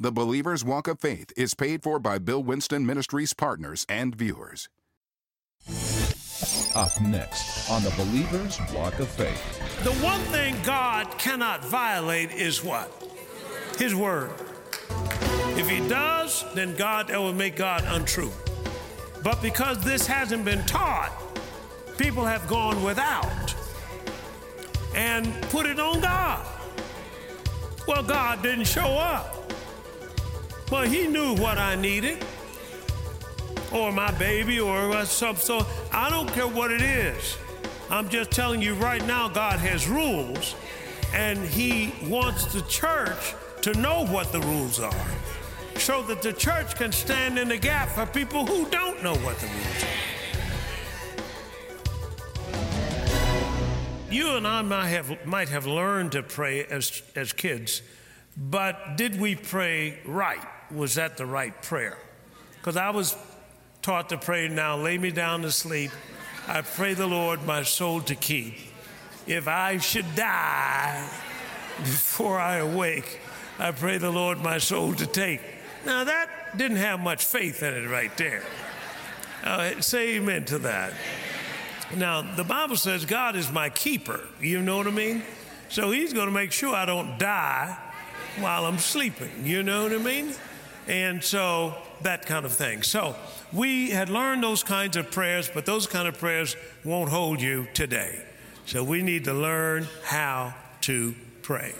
The Believer's Walk of Faith is paid for by Bill Winston Ministries partners and viewers. Up next on the Believer's Walk of Faith. The one thing God cannot violate is what? His word. If he does, then God that will make God untrue. But because this hasn't been taught, people have gone without and put it on God. Well, God didn't show up. Well, He knew what I needed, or my baby, or uh, something. So I don't care what it is. I'm just telling you right now, God has rules, and He wants the church to know what the rules are so that the church can stand in the gap for people who don't know what the rules are. You and I might have, might have learned to pray as, as kids, but did we pray right? Was that the right prayer? Because I was taught to pray now, lay me down to sleep. I pray the Lord my soul to keep. If I should die before I awake, I pray the Lord my soul to take. Now that didn't have much faith in it right there. Uh, say amen to that. Now, the Bible says God is my keeper. You know what I mean? So he's going to make sure I don't die while I'm sleeping. You know what I mean? And so that kind of thing. So we had learned those kinds of prayers, but those kind of prayers won't hold you today. So we need to learn how to pray.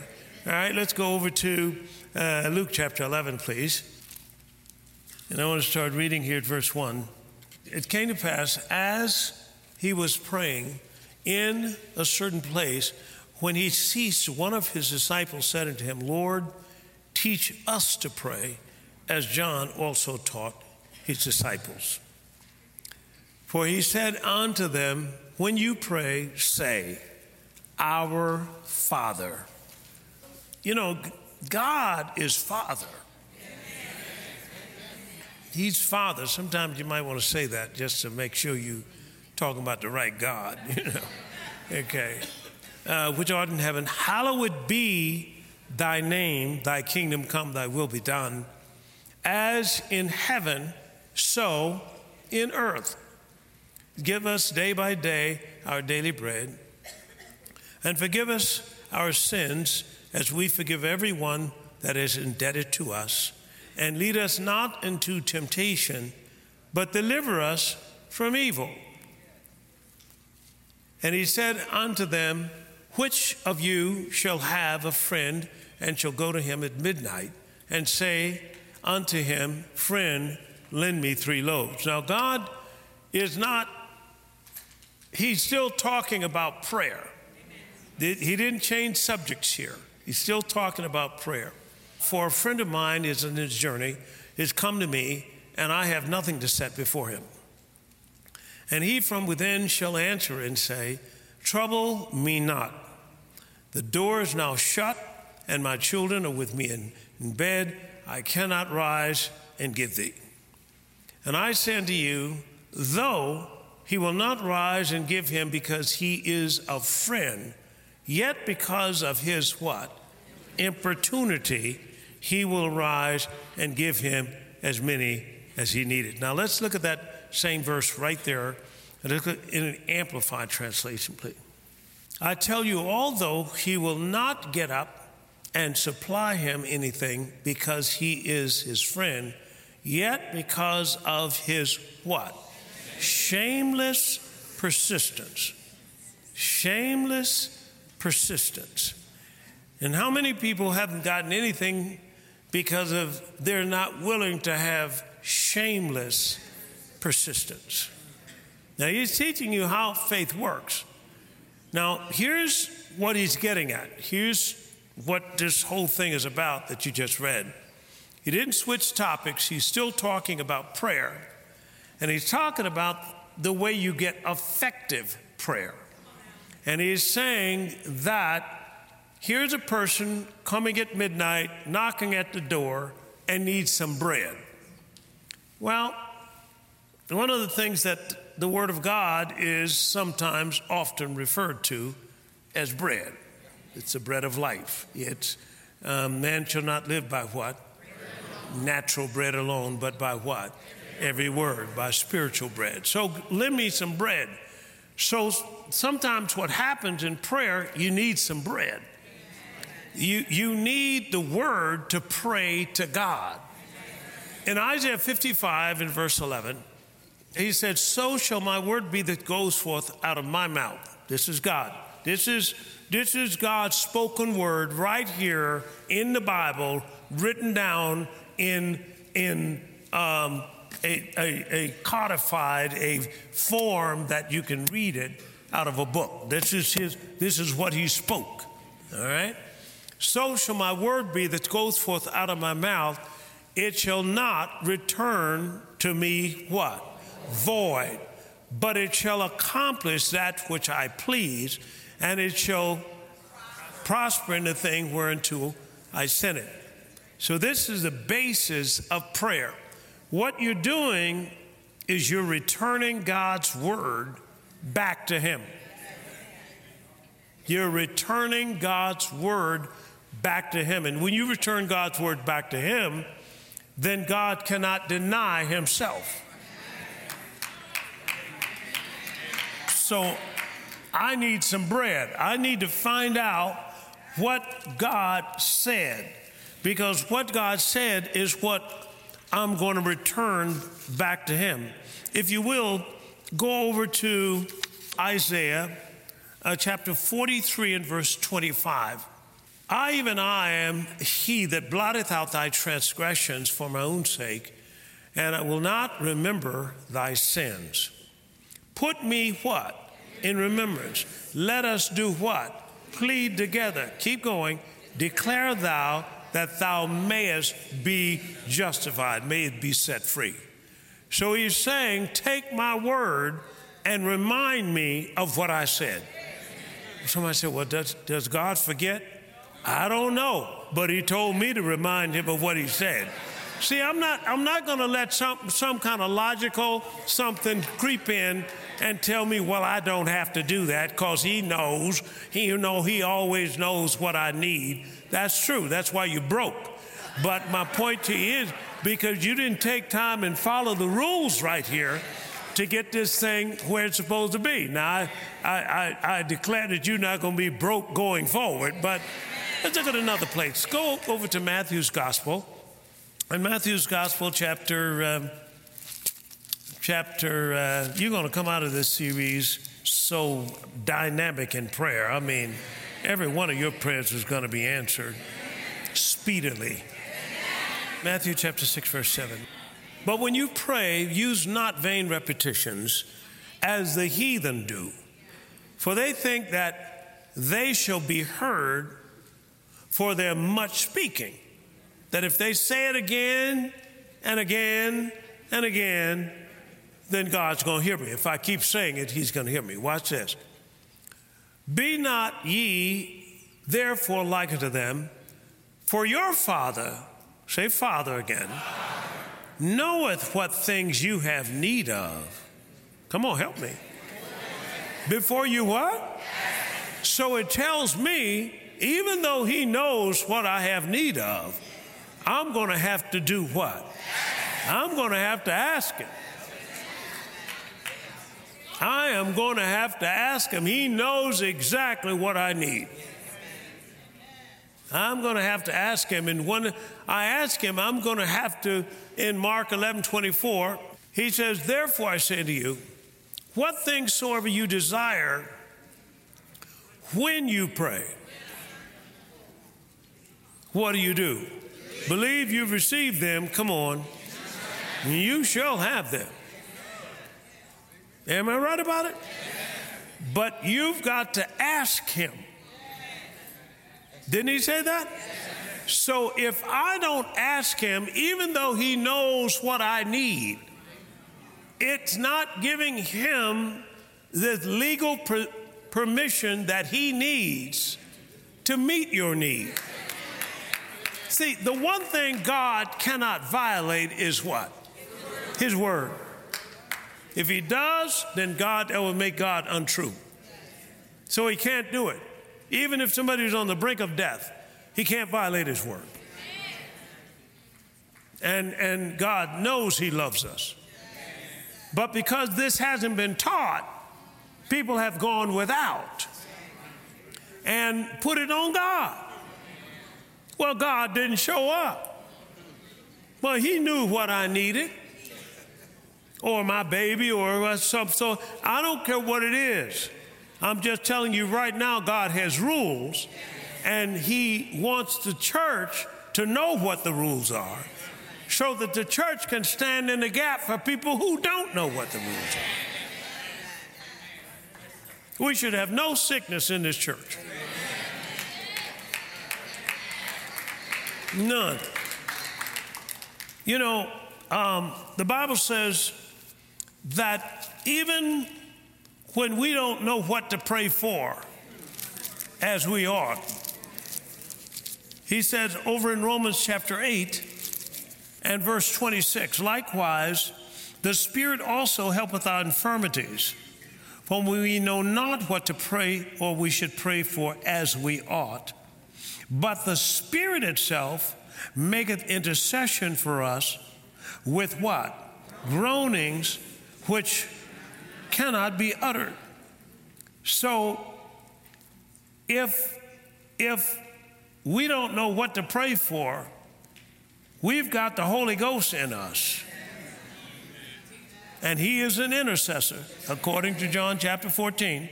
All right, let's go over to uh, Luke chapter 11, please. And I want to start reading here at verse 1. It came to pass as he was praying in a certain place when he ceased, one of his disciples said unto him, Lord, teach us to pray, as John also taught his disciples. For he said unto them, When you pray, say, Our Father. You know, God is Father. He's Father. Sometimes you might want to say that just to make sure you talking about the right God, you know. Okay. Uh, which art in heaven, hallowed be thy name, thy kingdom come, thy will be done, as in heaven, so in earth. Give us day by day our daily bread, and forgive us our sins as we forgive everyone that is indebted to us. And lead us not into temptation, but deliver us from evil. And he said unto them, Which of you shall have a friend and shall go to him at midnight and say unto him, Friend, lend me three loaves? Now, God is not, he's still talking about prayer. He didn't change subjects here. He's still talking about prayer. For a friend of mine is in his journey, has come to me, and I have nothing to set before him. And he from within shall answer and say, Trouble me not. The door is now shut, and my children are with me in, in bed. I cannot rise and give thee. And I say unto you, though he will not rise and give him because he is a friend, yet because of his what? Importunity, he will rise and give him as many as he needed. Now let's look at that same verse right there in an amplified translation, please. I tell you, although he will not get up and supply him anything because he is his friend, yet because of his what? Shameless persistence. Shameless persistence. And how many people haven't gotten anything because of they're not willing to have shameless persistence. Now, he's teaching you how faith works. Now, here's what he's getting at. Here's what this whole thing is about that you just read. He didn't switch topics, he's still talking about prayer. And he's talking about the way you get effective prayer. And he's saying that here's a person coming at midnight, knocking at the door, and needs some bread. Well, one of the things that the Word of God is sometimes often referred to as bread. It's the bread of life. It's um, man shall not live by what? natural bread alone, but by what? Every word, by spiritual bread. So lend me some bread. So sometimes what happens in prayer, you need some bread. You, you need the word to pray to God. In Isaiah 55 in verse 11, he said, So shall my word be that goes forth out of my mouth. This is God. This is, this is God's spoken word right here in the Bible, written down in, in um, a, a, a codified, a form that you can read it out of a book. This is, his, this is what he spoke. All right? So shall my word be that goes forth out of my mouth. It shall not return to me what? Void. But it shall accomplish that which I please, and it shall prosper in the thing whereunto I sent it. So, this is the basis of prayer. What you're doing is you're returning God's word back to Him. You're returning God's word back to Him. And when you return God's word back to Him, then God cannot deny Himself. So I need some bread. I need to find out what God said. Because what God said is what I'm going to return back to Him. If you will, go over to Isaiah uh, chapter 43 and verse 25. I, even I, am he that blotteth out thy transgressions for my own sake, and I will not remember thy sins. Put me what? In remembrance. Let us do what? Plead together. Keep going. Declare thou that thou mayest be justified, may it be set free. So he's saying, Take my word and remind me of what I said. Somebody said, Well, does, does God forget? I don't know, but he told me to remind him of what he said. See, I'm not, I'm not going to let some, some kind of logical something creep in and tell me, well, I don't have to do that because he knows, he, you know, he always knows what I need. That's true. That's why you broke. But my point to you is because you didn't take time and follow the rules right here to get this thing where it's supposed to be. Now, I, I, I, I declare that you're not going to be broke going forward, but let's look at another place. Go over to Matthew's Gospel. In Matthew's Gospel, chapter, um, chapter, uh, you're going to come out of this series so dynamic in prayer. I mean, every one of your prayers is going to be answered speedily. Matthew chapter 6, verse 7. But when you pray, use not vain repetitions as the heathen do, for they think that they shall be heard for their much speaking. That if they say it again and again and again, then God's going to hear me. If I keep saying it, He's going to hear me. Watch this. Be not ye therefore like unto them, for your Father, say Father again, knoweth what things you have need of. Come on, help me. Before you what? So it tells me, even though he knows what I have need of, I'm going to have to do what? I'm going to have to ask him. I am going to have to ask him. He knows exactly what I need. I'm going to have to ask him. And when I ask him, I'm going to have to, in Mark 11 24, he says, Therefore I say to you, what things soever you desire when you pray, what do you do? Believe you've received them, come on, you shall have them. Am I right about it? But you've got to ask him. Didn't he say that? So if I don't ask him, even though he knows what I need, it's not giving him the legal per- permission that he needs to meet your need. See, the one thing God cannot violate is what? His word. If he does, then God, that will make God untrue. So he can't do it. Even if somebody is on the brink of death, he can't violate his word. And, and God knows He loves us. But because this hasn't been taught, people have gone without and put it on God. Well, God didn't show up. Well, He knew what I needed, or my baby, or something. So I don't care what it is. I'm just telling you right now, God has rules, and He wants the church to know what the rules are so that the church can stand in the gap for people who don't know what the rules are. We should have no sickness in this church. None. You know, um, the Bible says that even when we don't know what to pray for, as we ought, he says over in Romans chapter 8 and verse 26 likewise, the Spirit also helpeth our infirmities, for we know not what to pray or we should pray for as we ought. But the Spirit itself maketh intercession for us with what? Groanings which cannot be uttered. So if if we don't know what to pray for, we've got the Holy Ghost in us. And he is an intercessor, according to John chapter 14.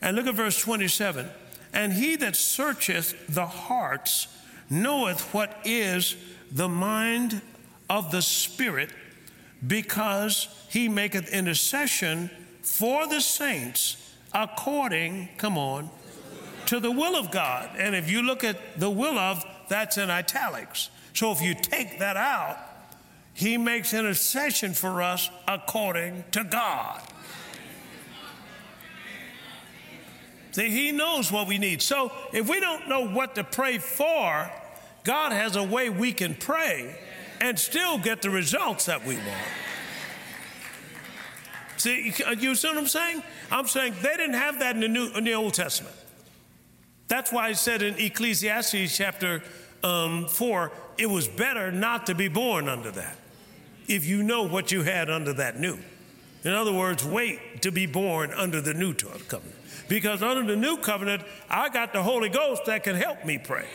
And look at verse 27. And he that searcheth the hearts knoweth what is the mind of the Spirit, because he maketh intercession for the saints according, come on, to the will of God. And if you look at the will of, that's in italics. So if you take that out, he makes intercession for us according to God. See, he knows what we need. So if we don't know what to pray for, God has a way we can pray and still get the results that we want. See, you see what I'm saying? I'm saying they didn't have that in the, New, in the Old Testament. That's why I said in Ecclesiastes chapter um, 4, it was better not to be born under that if you know what you had under that new. In other words, wait to be born under the new covenant. Because under the new covenant, I got the Holy Ghost that can help me pray.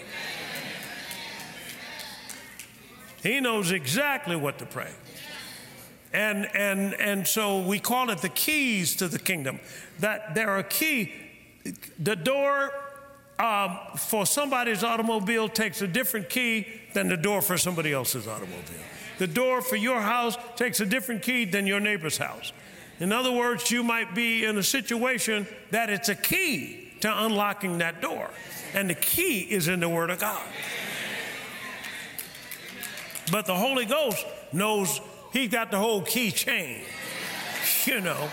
He knows exactly what to pray. And, and, and so we call it the keys to the kingdom. That there are key, the door um, for somebody's automobile takes a different key than the door for somebody else's automobile. The door for your house takes a different key than your neighbor's house. In other words, you might be in a situation that it's a key to unlocking that door. And the key is in the Word of God. But the Holy Ghost knows He's got the whole key chain, you know.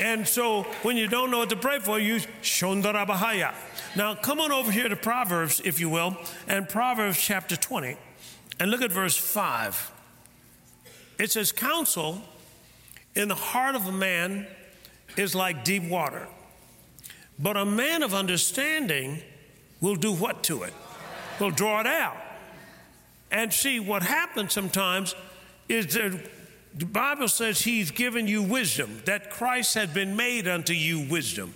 And so when you don't know what to pray for, you shondarabahaya. Now come on over here to Proverbs, if you will, and Proverbs chapter 20, and look at verse 5. It says, Counsel in the heart of a man is like deep water, but a man of understanding will do what to it? Will draw it out. And see, what happens sometimes is that the Bible says he's given you wisdom, that Christ has been made unto you wisdom.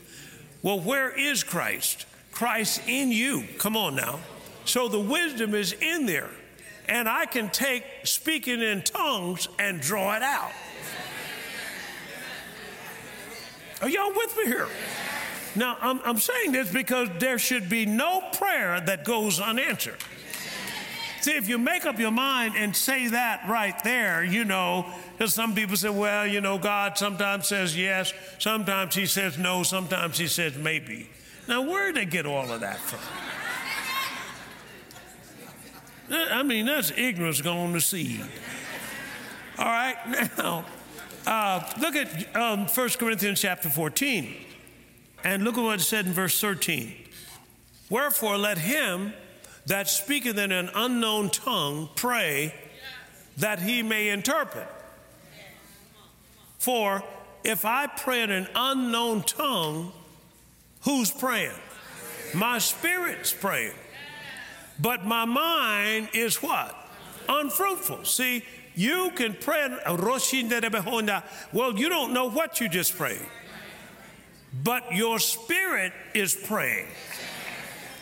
Well, where is Christ? Christ in you. Come on now. So the wisdom is in there. And I can take speaking in tongues and draw it out. Are y'all with me here? Now, I'm, I'm saying this because there should be no prayer that goes unanswered. See, if you make up your mind and say that right there, you know, because some people say, well, you know, God sometimes says yes, sometimes He says no, sometimes He says maybe. Now, where did they get all of that from? I mean, that's ignorance going to seed. All right, now, uh, look at um, 1 Corinthians chapter 14, and look at what it said in verse 13. Wherefore, let him that speaketh in an unknown tongue pray that he may interpret. For if I pray in an unknown tongue, who's praying? My spirit's praying. But my mind is what? unfruitful. See, you can pray, well, you don't know what you just prayed, but your spirit is praying.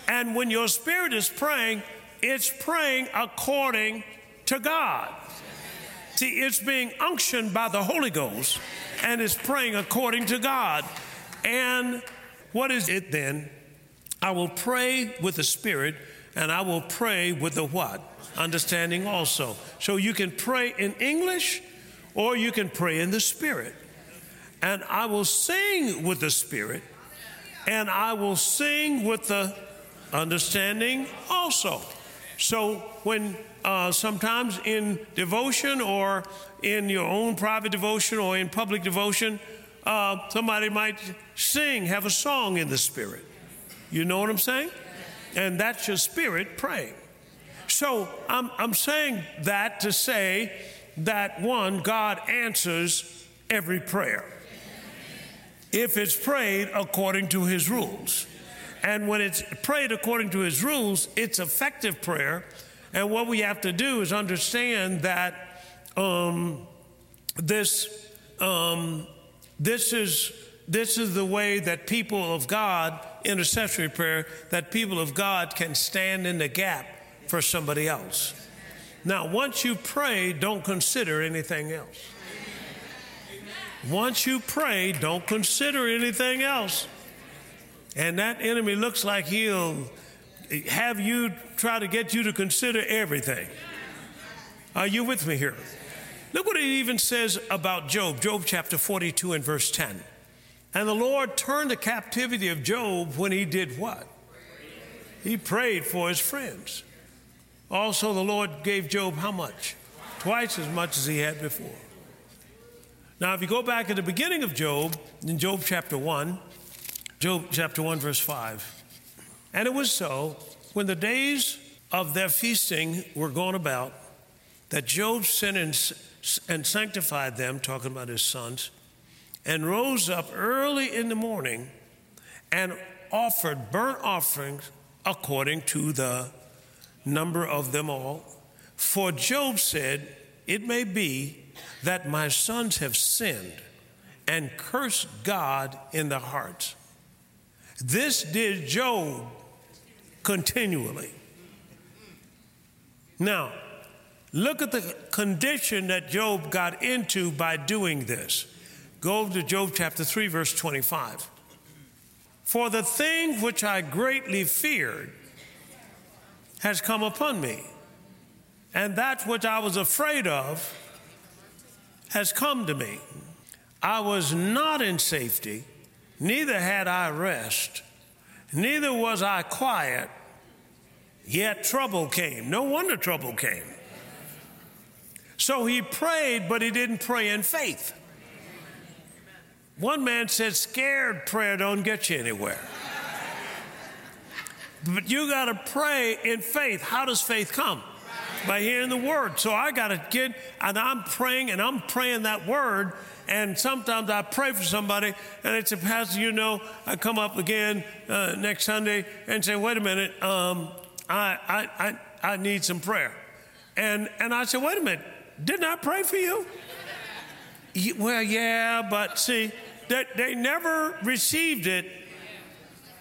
And when your spirit is praying, it's praying according to God. See, it's being unctioned by the Holy Ghost and it's praying according to God. And what is it then? I will pray with the Spirit and I will pray with the what? Understanding also. So you can pray in English or you can pray in the Spirit. And I will sing with the Spirit and I will sing with the understanding also. So when uh, sometimes in devotion or in your own private devotion or in public devotion, uh, somebody might sing, have a song in the spirit. You know what I'm saying? And that's your spirit praying. So I'm, I'm saying that to say that one, God answers every prayer if it's prayed according to his rules. And when it's prayed according to his rules, it's effective prayer. And what we have to do is understand that um, this, um, this, is, this is the way that people of God, intercessory prayer, that people of God can stand in the gap for somebody else. Now, once you pray, don't consider anything else. Once you pray, don't consider anything else. And that enemy looks like he'll have you try to get you to consider everything. Are you with me here? Look what it even says about Job, Job chapter 42 and verse 10. And the Lord turned the captivity of Job when he did what? He prayed for his friends. Also, the Lord gave Job how much? Twice as much as he had before. Now, if you go back at the beginning of Job, in Job chapter 1, Job chapter 1, verse 5. And it was so, when the days of their feasting were gone about, that Job sent and, and sanctified them, talking about his sons, and rose up early in the morning and offered burnt offerings according to the number of them all. For Job said, It may be that my sons have sinned and cursed God in their hearts. This did Job continually. Now, look at the condition that Job got into by doing this. Go to Job chapter 3, verse 25. For the thing which I greatly feared has come upon me, and that which I was afraid of has come to me. I was not in safety Neither had I rest, neither was I quiet, yet trouble came. No wonder trouble came. So he prayed, but he didn't pray in faith. One man said, scared prayer don't get you anywhere. But you got to pray in faith. How does faith come? By hearing the word. So I got to get, and I'm praying, and I'm praying that word and sometimes I pray for somebody, and it's a pastor, you know, I come up again uh, next Sunday and say, wait a minute, um, I, I, I, I need some prayer. And, and I said, wait a minute, didn't I pray for you? well, yeah, but see, they, they never received it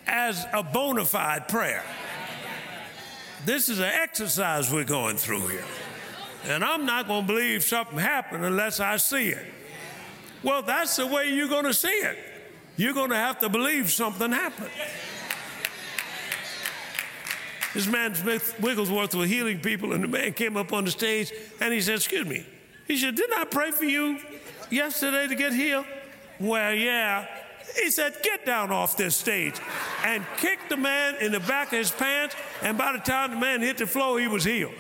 as a bona fide prayer. This is an exercise we're going through here. And I'm not going to believe something happened unless I see it. Well, that's the way you're going to see it. You're going to have to believe something happened. This man Smith Wigglesworth was healing people, and the man came up on the stage and he said, Excuse me. He said, Didn't I pray for you yesterday to get healed? Well, yeah. He said, Get down off this stage and kicked the man in the back of his pants. And by the time the man hit the floor, he was healed.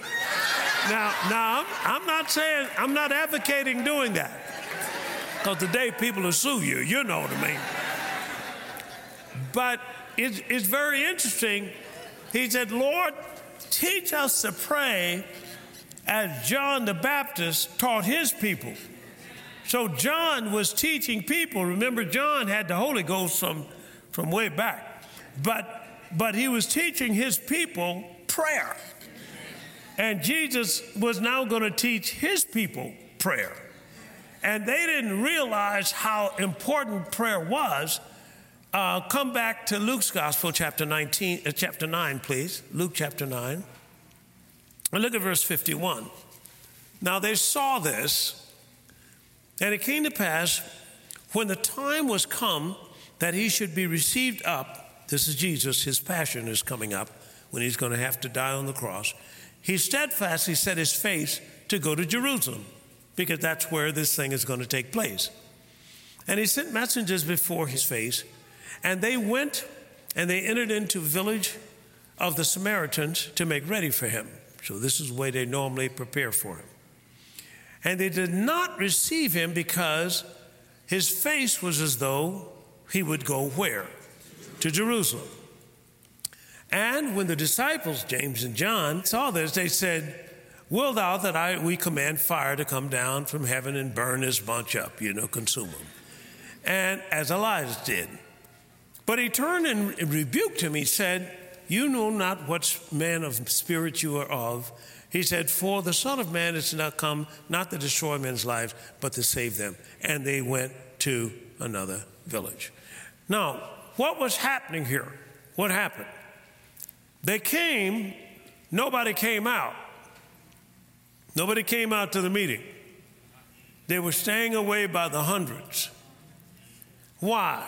Now, now I'm, I'm not saying, I'm not advocating doing that. Because today people will sue you, you know what I mean. But it's, it's very interesting. He said, Lord, teach us to pray as John the Baptist taught his people. So John was teaching people. Remember, John had the Holy Ghost from, from way back. But, but he was teaching his people prayer. And Jesus was now going to teach his people prayer. And they didn't realize how important prayer was. Uh, come back to Luke's Gospel, chapter 19, uh, chapter 9, please. Luke chapter 9. And look at verse 51. Now they saw this, and it came to pass when the time was come that he should be received up. This is Jesus, his passion is coming up when he's going to have to die on the cross he steadfastly set his face to go to Jerusalem because that's where this thing is going to take place. And he sent messengers before his face, and they went and they entered into village of the Samaritans to make ready for him. So this is the way they normally prepare for him. And they did not receive him because his face was as though he would go where? To Jerusalem. And when the disciples, James and John, saw this, they said, Will thou that I, we command fire to come down from heaven and burn this bunch up, you know, consume them? And as Elijah did. But he turned and rebuked him. He said, You know not what man of spirit you are of. He said, For the Son of Man is not come not to destroy men's lives, but to save them. And they went to another village. Now, what was happening here? What happened? They came, nobody came out. Nobody came out to the meeting. They were staying away by the hundreds. Why?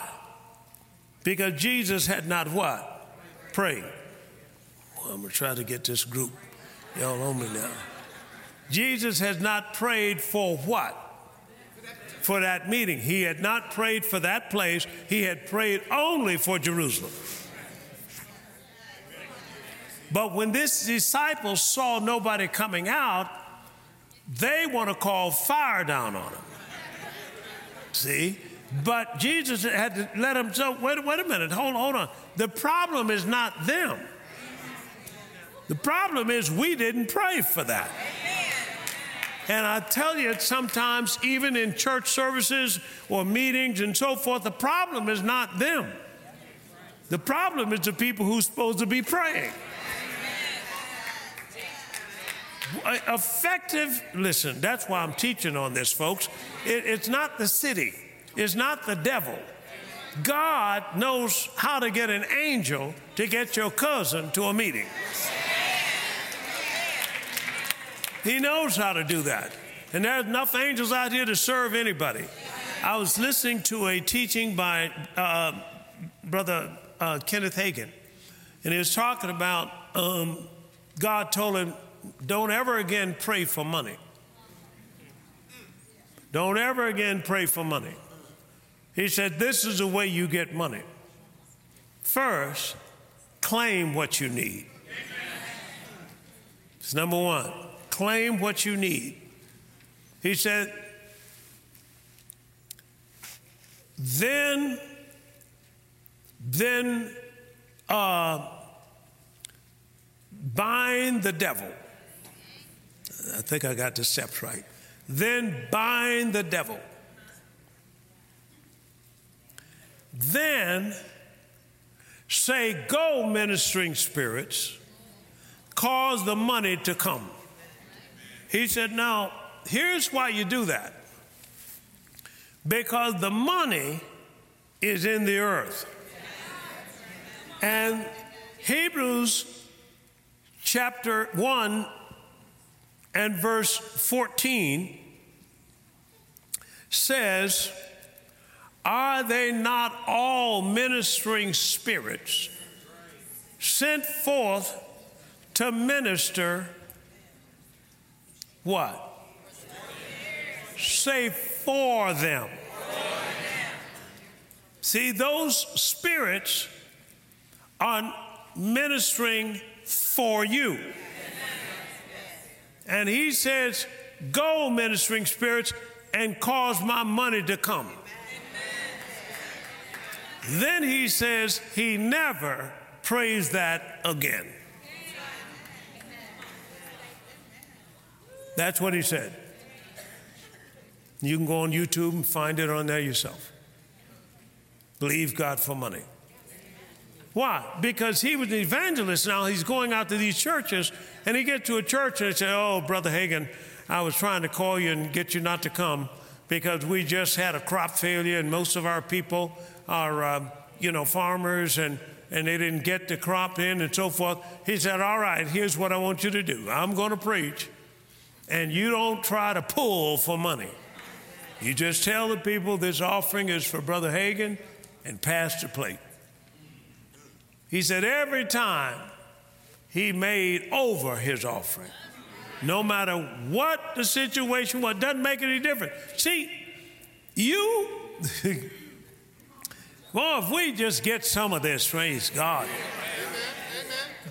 Because Jesus had not what? Prayed. Well, I'm going to try to get this group. Y'all on me now. Jesus has not prayed for what? For that meeting. He had not prayed for that place. He had prayed only for Jerusalem. But when this disciple saw nobody coming out, they want to call fire down on them. See? But Jesus had to let them so wait, wait a minute, hold, hold on. The problem is not them. The problem is we didn't pray for that. And I tell you, sometimes, even in church services or meetings and so forth, the problem is not them. The problem is the people who's supposed to be praying. Effective, listen, that's why I'm teaching on this, folks. It, it's not the city, it's not the devil. God knows how to get an angel to get your cousin to a meeting. He knows how to do that. And there's enough angels out here to serve anybody. I was listening to a teaching by uh, Brother uh, Kenneth Hagin, and he was talking about um, God told him don't ever again pray for money. Don't ever again pray for money. He said, This is the way you get money. First, claim what you need. It's number one. Claim what you need. He said, then, then uh, bind the devil. I think I got the steps right. Then bind the devil. Then say, Go, ministering spirits, cause the money to come. He said, Now, here's why you do that because the money is in the earth. And Hebrews chapter 1 and verse 14 says, Are they not all ministering spirits sent forth to minister what? Say for them. See, those spirits are ministering for you. And he says, Go, ministering spirits, and cause my money to come. Then he says he never prays that again. That's what he said. You can go on YouTube and find it on there yourself. Believe God for money. Why? Because he was an evangelist now. He's going out to these churches, and he gets to a church and they say, Oh, Brother Hagin, I was trying to call you and get you not to come because we just had a crop failure, and most of our people are, uh, you know, farmers, and, and they didn't get the crop in and so forth. He said, All right, here's what I want you to do I'm going to preach, and you don't try to pull for money. You just tell the people this offering is for Brother Hagin and pass the plate. He said every time he made over his offering, no matter what the situation was, doesn't make any difference. See, you, well, if we just get some of this, praise God.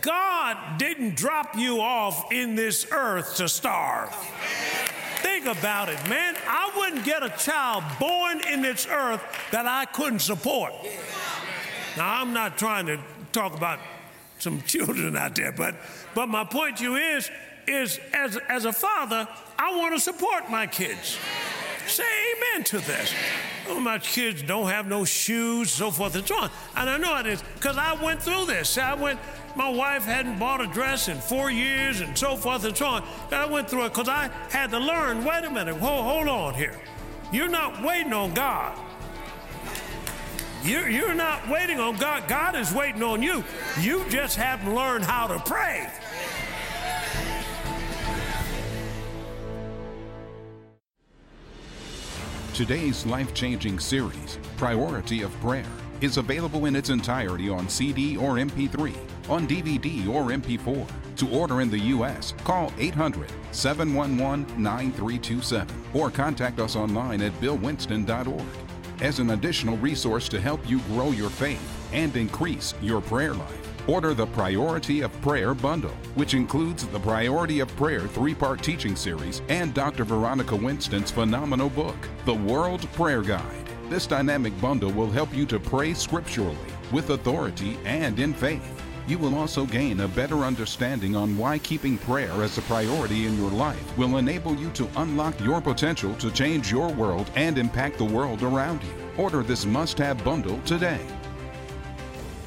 God didn't drop you off in this earth to starve. Think about it, man. I wouldn't get a child born in this earth that I couldn't support. Now, I'm not trying to talk about some children out there, but, but my point to you is, is as, as a father, I want to support my kids. Say amen to this. Oh, my kids don't have no shoes, so forth and so on. And I know it is because I went through this. I went, my wife hadn't bought a dress in four years and so forth and so on. I went through it because I had to learn wait a minute, hold, hold on here. You're not waiting on God. You're, you're not waiting on God. God is waiting on you. You just haven't learned how to pray. Today's life changing series, Priority of Prayer, is available in its entirety on CD or MP3, on DVD or MP4. To order in the U.S., call 800 711 9327 or contact us online at billwinston.org. As an additional resource to help you grow your faith and increase your prayer life, Order the Priority of Prayer bundle, which includes the Priority of Prayer three part teaching series and Dr. Veronica Winston's phenomenal book, The World Prayer Guide. This dynamic bundle will help you to pray scripturally, with authority, and in faith. You will also gain a better understanding on why keeping prayer as a priority in your life will enable you to unlock your potential to change your world and impact the world around you. Order this must have bundle today.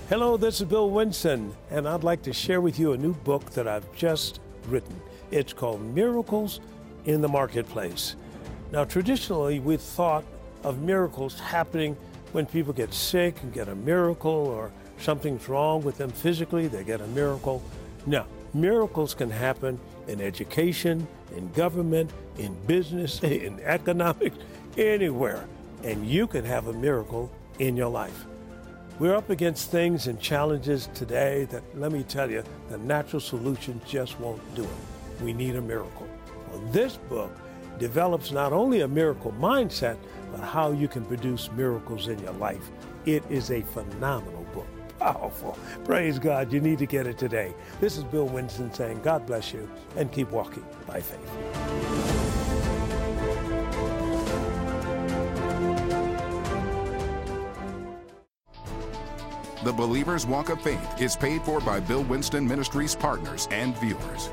Hello, this is Bill Winston, and I'd like to share with you a new book that I've just written. It's called Miracles in the Marketplace. Now, traditionally, we thought of miracles happening when people get sick and get a miracle, or something's wrong with them physically, they get a miracle. No, miracles can happen in education, in government, in business, in economics, anywhere. And you can have a miracle in your life. We're up against things and challenges today that, let me tell you, the natural solution just won't do it. We need a miracle. Well, this book develops not only a miracle mindset, but how you can produce miracles in your life. It is a phenomenal. Powerful. Praise God. You need to get it today. This is Bill Winston saying, God bless you and keep walking by faith. The Believer's Walk of Faith is paid for by Bill Winston Ministries partners and viewers.